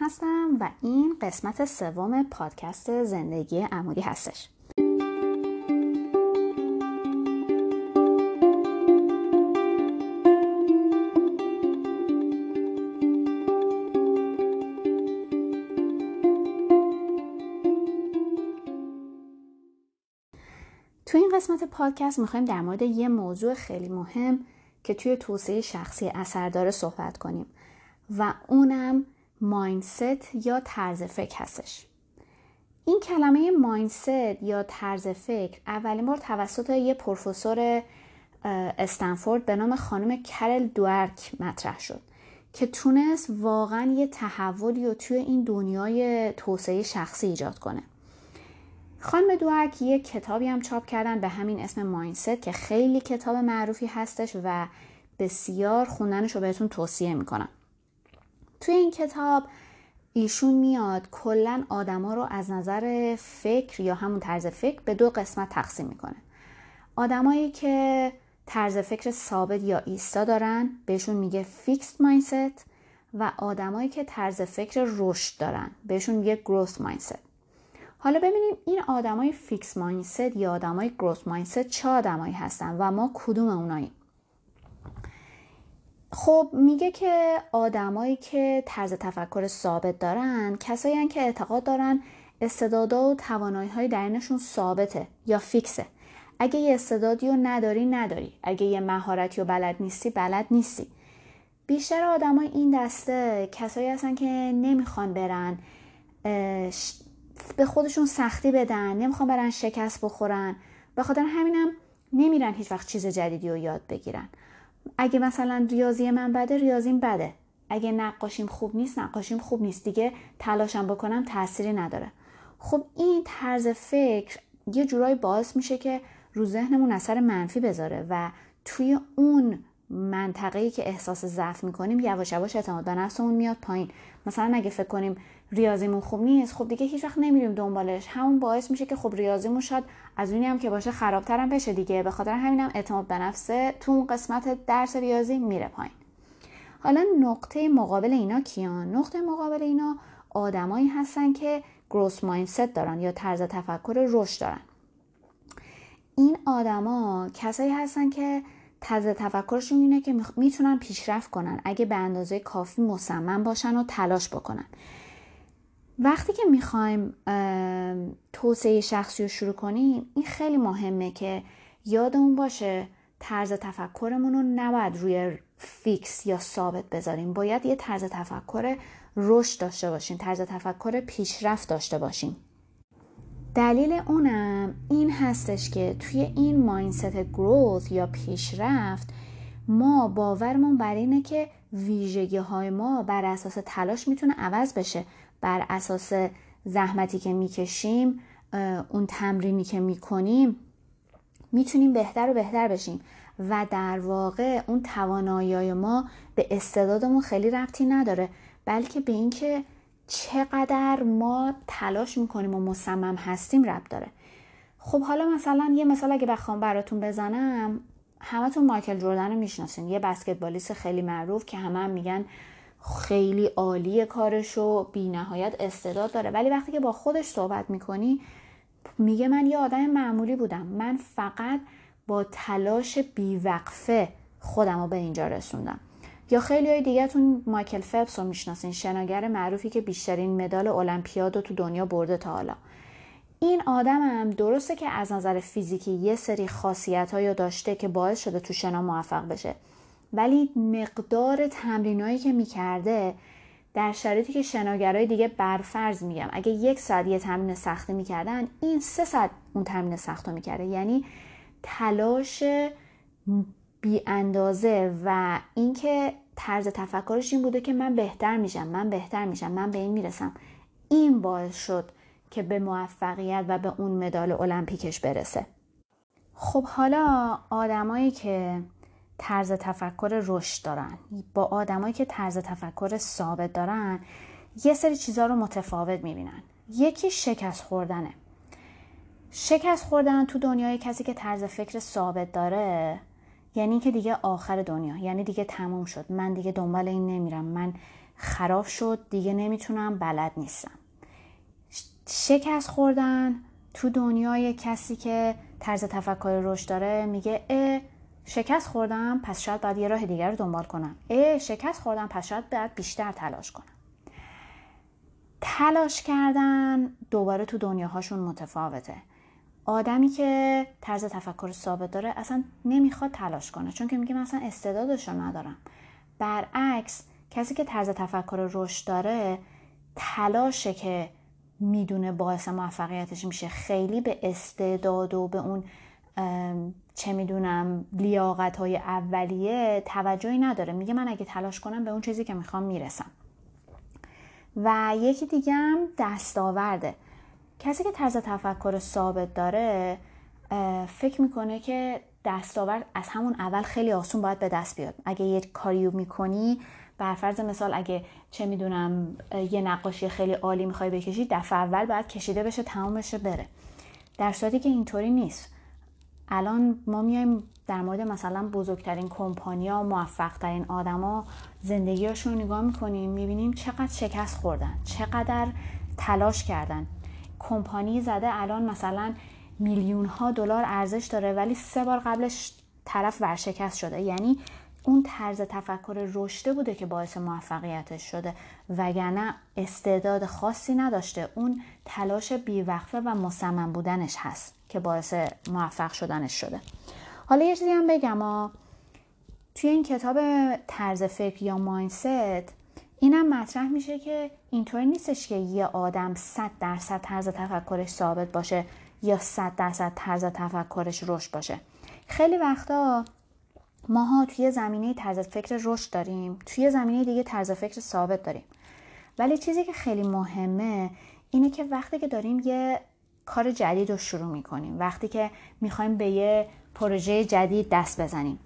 هستم و این قسمت سوم پادکست زندگی عمودی هستش. تو این قسمت پادکست می‌خوایم در مورد یه موضوع خیلی مهم که توی توسعه شخصی اثر داره صحبت کنیم و اونم ماینست یا طرز فکر هستش. این کلمه ماینست یا طرز فکر اولین بار توسط یه پروفسور استنفورد به نام خانم کرل دوارک مطرح شد که تونست واقعا یه تحولی رو توی این دنیای توسعه شخصی ایجاد کنه. خانم دوارک یه کتابی هم چاپ کردن به همین اسم ماینست که خیلی کتاب معروفی هستش و بسیار خوندنش رو بهتون توصیه می‌کنم. توی این کتاب ایشون میاد کلا آدما رو از نظر فکر یا همون طرز فکر به دو قسمت تقسیم می‌کنه. آدمایی که طرز فکر ثابت یا ایستا دارن بهشون میگه fixed mindset و آدمایی که طرز فکر رشد دارن بهشون میگه growth mindset حالا ببینیم این آدمای fixed mindset یا آدمای growth mindset چه آدمایی هستن و ما کدوم اوناییم. خب میگه که آدمایی که طرز تفکر ثابت دارن کسایی که اعتقاد دارن استعدادا و توانایی های درونشون ثابته یا فیکسه. اگه یه استعدادی رو نداری نداری. اگه یه مهارتی رو بلد نیستی بلد نیستی. بیشتر آدمای این دسته کسایی هستن که نمی‌خوان برن به خودشون سختی بدن نمی‌خوان برن شکست بخورن. به خاطر همینم نمیرن هیچ وقت چیز جدیدی رو یاد بگیرن. اگه مثلا ریاضی من بده ریاضیم بده. اگه نقاشیم خوب نیست نقاشیم خوب نیست. دیگه تلاشم بکنم تأثیری نداره. خب این طرز فکر یه جورایی باعث میشه که رو ذهنمون اثر منفی بذاره و توی اون منطقه‌ای که احساس ضعف می‌کنیم یواش یواش اعتماد به نفسمون میاد پایین. مثلا اگه فکر کنیم ریاضیمون خوب نیست خب دیگه هیچ وقت نمیریم دنبالش. همون باعث میشه که خب ریاضیمون شاید از اونی هم که باشه خرابترم بشه دیگه. به خاطر همینم اعتماد به نفسه تو اون قسمت درس ریاضی میره پایین. حالا نقطه مقابل اینا کیان؟ نقطه مقابل اینا آدمایی هستن که گروس مایندست دارن یا طرز تفکر رشد دارن. این آدما کسایی هستن که طرز تفکرشون اینه که می‌تونن پیشرفت کنن. اگه به اندازه کافی مصمم باشن و تلاش بکنن. وقتی که می‌خوایم توسعه شخصی رو شروع کنیم این خیلی مهمه که یادمون باشه طرز تفکرمون رو نباید روی فیکس یا ثابت بذاریم. باید یه طرز تفکر رشد داشته باشیم طرز تفکر پیشرفت داشته باشیم. دلیل اونم این هستش که توی این ماینست گروث یا پیشرفت ما باورمون بر اینه که ویژگی های ما بر اساس تلاش می‌تونه عوض بشه. بر اساس زحمتی که می‌کشیم اون تمرینی که می‌کنیم می‌تونیم بهتر و بهتر بشیم. و در واقع اون توانایی ما به استعدادمون خیلی ربطی نداره بلکه به اینکه چقدر ما تلاش می‌کنیم و مصمم هستیم ربط داره. خب حالا مثلا یه مثال اگه بخوام براتون بزنم همتون مایکل جوردن رو می‌شناسین یه بسکتبالیست خیلی معروف که همه هم میگن خیلی عالی کارش و بی نهایت استعداد داره. ولی وقتی که با خودش صحبت می‌کنی میگه من یه آدم معمولی بودم. من فقط با تلاش بیوقفه خودم رو به اینجا رسوندم. یا خیلی های دیگه تون مایکل فبس رو می‌شناسین شناگر معروفی که بیشترین مدال المپیاد رو تو دنیا برده تا حالا. این آدم هم درسته که از نظر فیزیکی یه سری خاصیت رو داشته که باعث شده تو شنا موفق بشه. ولی مقدار تمرینایی که می‌کرده در شرایطی که شناگرای دیگه برفرض میگم اگه یک ساعت یه تمرین سختی می‌کردن این سه ساعت اون تمرین سخت رو می‌کرده. یعنی تلاش بی اندازه و اینکه طرز تفکرش این بوده که من بهتر میشم من بهتر میشم من به این می‌رسم. این باعث شد که به موفقیت و به اون مدال المپیکش برسه. خب حالا آدمایی که طرز تفکر رشد دارن. با آدمایی که طرز تفکر ثابت دارن یه سری چیزها رو متفاوت می‌بینن. یکی شکست خوردنه. شکست خوردن تو دنیای کسی که طرز فکر ثابت داره یعنی که دیگه آخر دنیا یعنی دیگه تموم شد. من دیگه دنبال این نمیرم. من خراب شد دیگه نمی‌تونم بلد نیستم. شکست خوردن تو دنیای کسی که طرز تفکر رشد داره میگه اه شکست خوردم پس شاید باید یه راه دیگر رو دنبال کنم. اه شکست خوردم پس شاید باید بیشتر تلاش کنم. تلاش کردن دوباره تو دنیاهاشون متفاوته. آدمی که طرز تفکر ثابت داره اصلا نمی‌خواد تلاش کنه چون که میگه من اصلا استعدادش رو ندارم. برعکس کسی که طرز تفکر رشد داره تلاشه که می‌دونه باعث موفقیتش میشه. خیلی به استعداد و به اون چه می‌دونم لیاقت های اولیه توجهی نداره. میگه من اگه تلاش کنم به اون چیزی که می‌خوام می‌رسم. و یکی دیگه هم دستاورده. کسی که طرز تفکر ثابت داره فکر می‌کنه که دستاورد از همون اول خیلی آسون باید به دست بیاد. اگه یه کاریو می‌کنی بر فرض مثال اگه چه می‌دونم یه نقاشی خیلی عالی می‌خوای بکشی دفعه اول باید کشیده بشه تمام بشه بره. در صورتی که اینطوری نیست. الان ما میایم در مورد مثلا بزرگترین کمپانیا موفقترین آدما زندگیاشون رو نگاه می‌کنیم می‌بینیم چقدر شکست خوردن چقدر تلاش کردن. کمپانی زده الان مثلا میلیون ها دلار ارزش داره ولی سه بار قبلش طرف ورشکست شده. یعنی اون طرز تفکر رشده بوده که باعث موفقیتش شده. وگرنه استعداد خاصی نداشته اون تلاش بیوقفه و مصمم بودنش هست. که باعث موفق شدنش شده. حالا یه چیزی هم بگم ها توی این کتاب طرز فکر یا ماینست اینم مطرح میشه که اینطوری نیستش که یه آدم 100 درصد طرز تفکرش ثابت باشه یا 100 درصد طرز تفکرش رشد باشه. خیلی وقتا ماها توی زمینه طرز فکر رشد داریم توی زمینه دیگه طرز فکر ثابت داریم. ولی چیزی که خیلی مهمه اینه که وقتی که داریم یه کار جدید رو شروع می‌کنیم. وقتی که می‌خوایم به یه پروژه جدید دست بزنیم.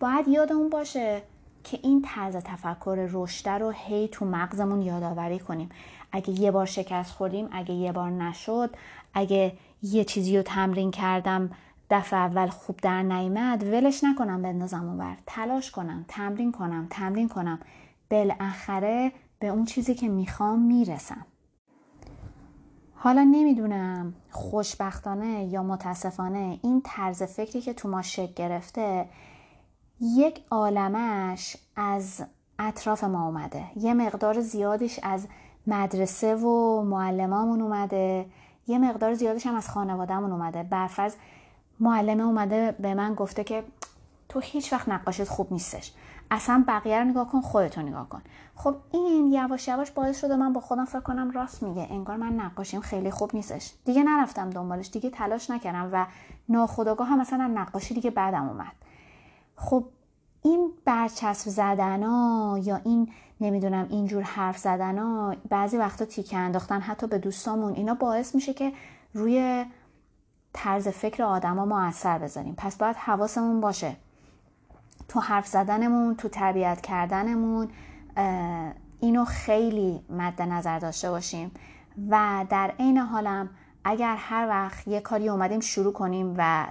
باید یادمون باشه که این طرز تفکر رشد رو هی تو مغزمون یادآوری کنیم. اگه یه بار شکست خوردیم اگه یه بار نشد اگه یه چیزی رو تمرین کردم دفعه اول خوب در نیامد ولش نکنم بندازم اونور تلاش کنم تمرین کنم تمرین کنم. بالاخره به اون چیزی که می‌خوام می‌رسم. حالا نمی‌دونم خوشبختانه یا متاسفانه این طرز فکری که تو ما شکل گرفته یک عالمش از اطراف ما اومده. یه مقدار زیادش از مدرسه و معلمامون اومده. یه مقدار زیادش هم از خانوادهمون اومده. برفرض معلمه اومده به من گفته که تو هیچ وقت نقاشت خوب نیستش. اصلا بقیه رو نگاه کن خودتو نگاه کن. خب این یواش یواش باعث شده من با خودم فکر کنم راست میگه. انگار من نقاشیم خیلی خوب نیستش. دیگه نرفتم دنبالش دیگه تلاش نکردم و ناخداگاه هم مثلا نقاشی دیگه بعدم اومد. خب این برچسب زدن ها یا این نمی‌دونم اینجور حرف زدن ها بعضی وقتا تیکه انداختن حتی به دوستامون اینا باعث میشه که روی طرز فکر آدما ما اثر بذاریم. پس باید حواسمون باشه. تو حرف زدنمون تو تربیت کردنمون اینو خیلی مد نظر داشته باشیم. و در عین حالم اگر هر وقت یه کاری اومدیم شروع کنیم و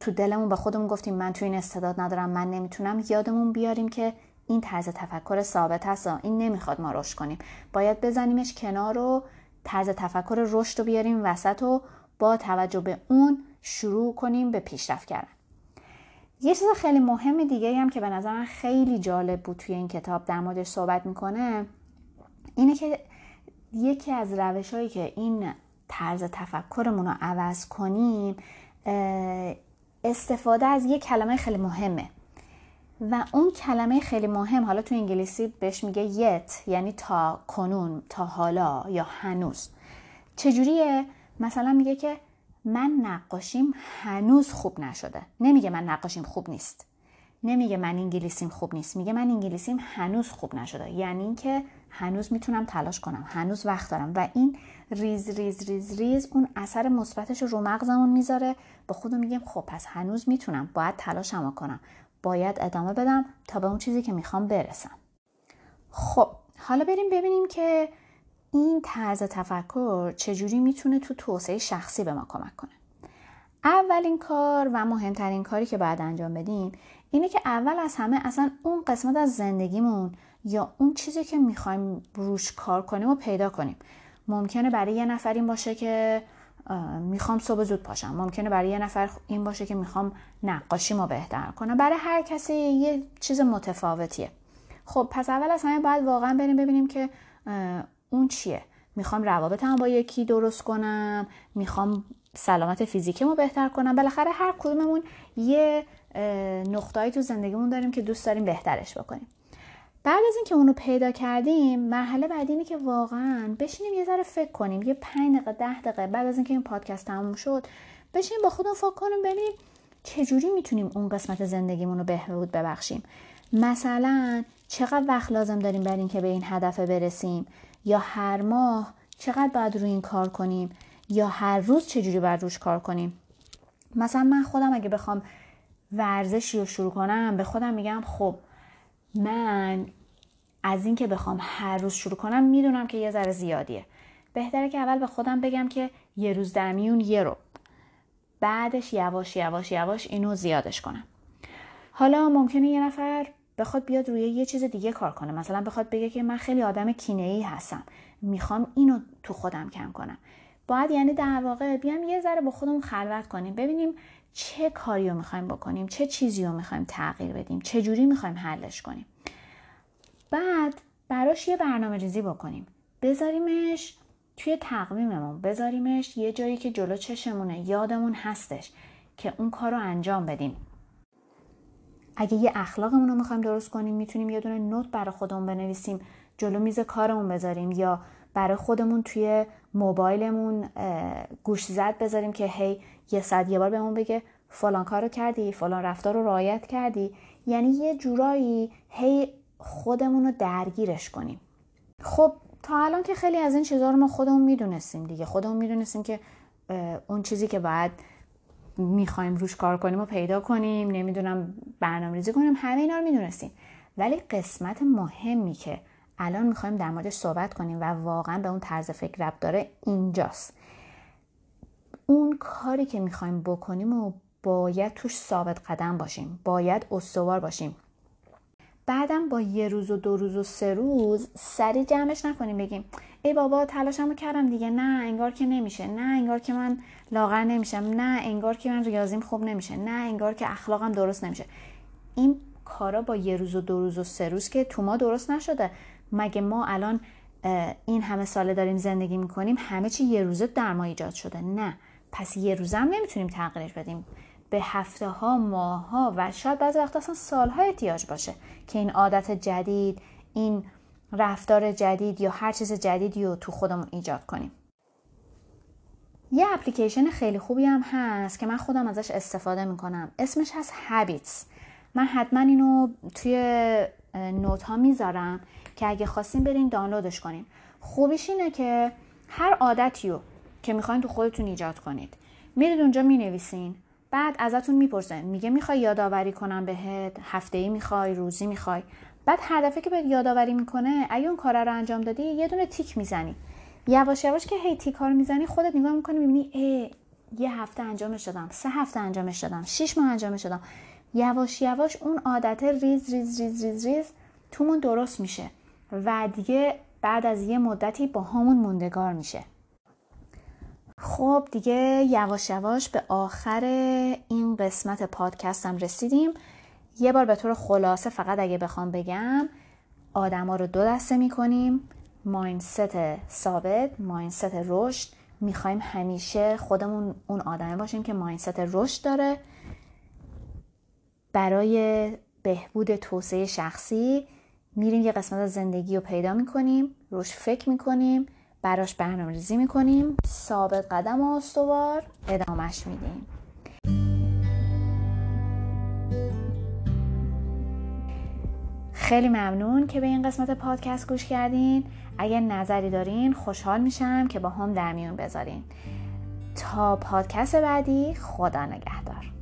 تو دلمون به خودمون گفتیم من تو این استعداد ندارم من نمی‌تونم یادمون بیاریم که این طرز تفکر ثابت هست این نمی‌خواد ما رشد کنیم. باید بزنیمش کنار و طرز تفکر رشد رو بیاریم وسط و با توجه به اون شروع کنیم به پیشرفت کردن. یه چیز خیلی مهم دیگه هم که به نظر من خیلی جالب بود توی این کتاب در موردش صحبت می‌کنه اینه که یکی از روش هایی که این طرز تفکرمون رو عوض کنیم استفاده از یه کلمه خیلی مهمه. و اون کلمه خیلی مهم حالا تو انگلیسی بهش میگه یت یعنی تا کنون تا حالا یا هنوز. چجوریه؟ مثلا میگه که من نقاشیم هنوز خوب نشده. نمیگه من نقاشیم خوب نیست. نمیگه من انگلیسیم خوب نیست. میگه من انگلیسیم هنوز خوب نشده. یعنی اینکه هنوز می‌تونم تلاش کنم. هنوز وقت دارم. و این ریز ریز ریز ریز اون اثر مثبتش رو مغزمون می‌ذاره. به خودم میگم خب پس هنوز می‌تونم. باید تلاشم کنم. باید ادامه بدم تا به اون چیزی که می‌خوام برسم. خب حالا بریم ببینیم که این طرز تفکر چجوری می‌تونه تو توسعه شخصی به ما کمک کنه؟ اولین کار و مهمترین کاری که باید انجام بدیم اینه که اول از همه اصلا اون قسمت از زندگیمون یا اون چیزی که می‌خوایم روش کار کنیم و پیدا کنیم. ممکنه برای یه نفر این باشه که می‌خوام صبح زود پاشم. ممکنه برای یه نفر این باشه که می‌خوام نقاشیمو بهتر کنم. برای هر کسی یه چیز متفاوتیه. خب پس اول از همه باید واقعا بریم ببینیم که اون چیه؟ می‌خوام روابطم با یکی درست کنم؟ می‌خوام سلامت فیزیکیمو بهتر کنم؟ بالاخره هر کدوممون یه نقطه‌ای تو زندگیمون داریم که دوست داریم بهترش بکنیم. بعد از اینکه اونو پیدا کردیم مرحله بعدی اینه که واقعا بشینیم یه ذره فکر کنیم. یه پنج دقیقه ده دقیقه بعد از اینکه این پادکست تموم شد بشینیم با خودمون فکر کنیم ببینیم چجوری می‌تونیم اون قسمت زندگیمون رو بهبود ببخشیم. مثلا چقدر وقت لازم داریم برای اینکه به این هدف برسیم؟ یا هر ماه چقدر باید روی این کار کنیم یا هر روز چجوری باید روش کار کنیم. مثلا من خودم اگه بخوام ورزشی رو شروع کنم به خودم میگم خب من از اینکه بخوام هر روز شروع کنم می‌دونم که یه ذره زیادیه. بهتره که اول به خودم بگم که یه روز در میون یه رو. بعدش یواش یواش یواش اینو زیادش کنم. حالا ممکنه یه نفر بخواد بیاد روی یه چیز دیگه کار کنه. مثلا بخواد بگه که من خیلی آدم کینه ای هستم. می‌خوام اینو تو خودم کم کنم. باید یعنی در واقع بیام یه ذره با خودمون خلوت کنیم. ببینیم چه کاری رو می‌خوایم بکنیم چه چیزی رو می‌خوایم تغییر بدیم چه جوری می‌خوایم حلش کنیم. بعد براش یه برنامه ریزی بکنیم. بذاریمش توی تقویممون. بذاریمش یه جایی که جلو چشمونه یادمون هستش که اون کار رو انجام بدیم. اگه یه اخلاقمون رو می‌خوایم درست کنیم می‌تونیم یه دونه نوت برای خودمون بنویسیم جلو میز کارمون بذاریم یا برای خودمون توی موبایلمون گوش زد بذاریم که هی یه صد یه بار بهمون بگه فلان کارو کردی فلان رفتار رو رعایت کردی. یعنی یه جورایی هی خودمون رو درگیرش کنیم. خب تا الان که خیلی از این چیزها رو ما خودمون می‌دونستیم دیگه. خودمون می‌دونستیم که اون چیزی که باید می‌خوایم روش کار کنیم و پیدا کنیم نمی‌دونم برنامه ریزی کنیم همه اینا رو می‌دونستیم. ولی قسمت مهمی که الان می‌خوایم در موردش صحبت کنیم و واقعا به اون طرز فکر رب داره اینجاست. اون کاری که می‌خوایم بکنیم و باید توش ثابت قدم باشیم باید استوار باشیم. بعدم با یه روز و دو روز و سه روز سری جمعش نکنیم بگیم ای بابا تلاشمو کردم دیگه. نه انگار که نمیشه. نه انگار که من لاغر نمیشم. نه انگار که من ریاضیم خوب نمیشه. نه انگار که اخلاقم درست نمیشه. این کارا با یه روز و دو روز و سه روز که تو ما درست نشده. مگه ما الان این همه ساله داریم زندگی می‌کنیم همه چی یه روزه در ما ایجاد شده؟ نه. پس یه روزه هم نمی‌تونیم تغییرش بدیم. به هفته ها ماه ها و شاید بعضی وقت اصلا سال ها احتیاج باشه که این عادت جدید این رفتار جدید یا هر چیز جدیدی رو تو خودمون ایجاد کنیم. یه اپلیکیشن خیلی خوبی هم هست که من خودم ازش استفاده می‌کنم. اسمش هست هابیتس من حتما اینو توی نوت ها می‌ذارم که اگه خواستین برین دانلودش کنین. خوبیش اینه که هر عادتی رو که می‌خواین تو خودتون ایجاد کنید. میرید اونجا می‌نویسین. بعد ازتون می‌پرسه. میگه می‌خوای یادآوری کنم بهت؟ هفته ای می‌خوای؟ روزی می‌خوای؟ بعد هر دفعه که بهت یادآوری می‌کنه اگه اون کار رو انجام دادی یه دونه تیک می‌زنی. یواش یواش که هی تیک رو می‌زنی خودت نگاه می‌کنی می‌بینی ای یه هفته انجامش دادم سه هفته انجامش دادم شش ماه انجامش دادم. یواش یواش اون عادت ریز ریز ریز ریز ریز تومون درست میشه و دیگه بعد از یه مدتی باهامون موندگار میشه. خب دیگه یواش یواش به آخر این قسمت پادکستم رسیدیم. یه بار به طور خلاصه فقط اگه بخوام بگم آدما رو دو دسته می‌کنیم. ماینست ثابت ماینست رشد. می‌خوایم همیشه خودمون اون آدمه باشیم که ماینست رشد داره. برای بهبود توسعه شخصی میریم یه قسمت از زندگی رو پیدا می‌کنیم روش فکر می‌کنیم براش برنامه ریزی می‌کنیم. ثابت قدم و استوار ادامش میدیم. خیلی ممنون که به این قسمت پادکست گوش کردین. اگر نظری دارین خوشحال میشم که با هم در میون بذارین. تا پادکست بعدی خدا نگهدار.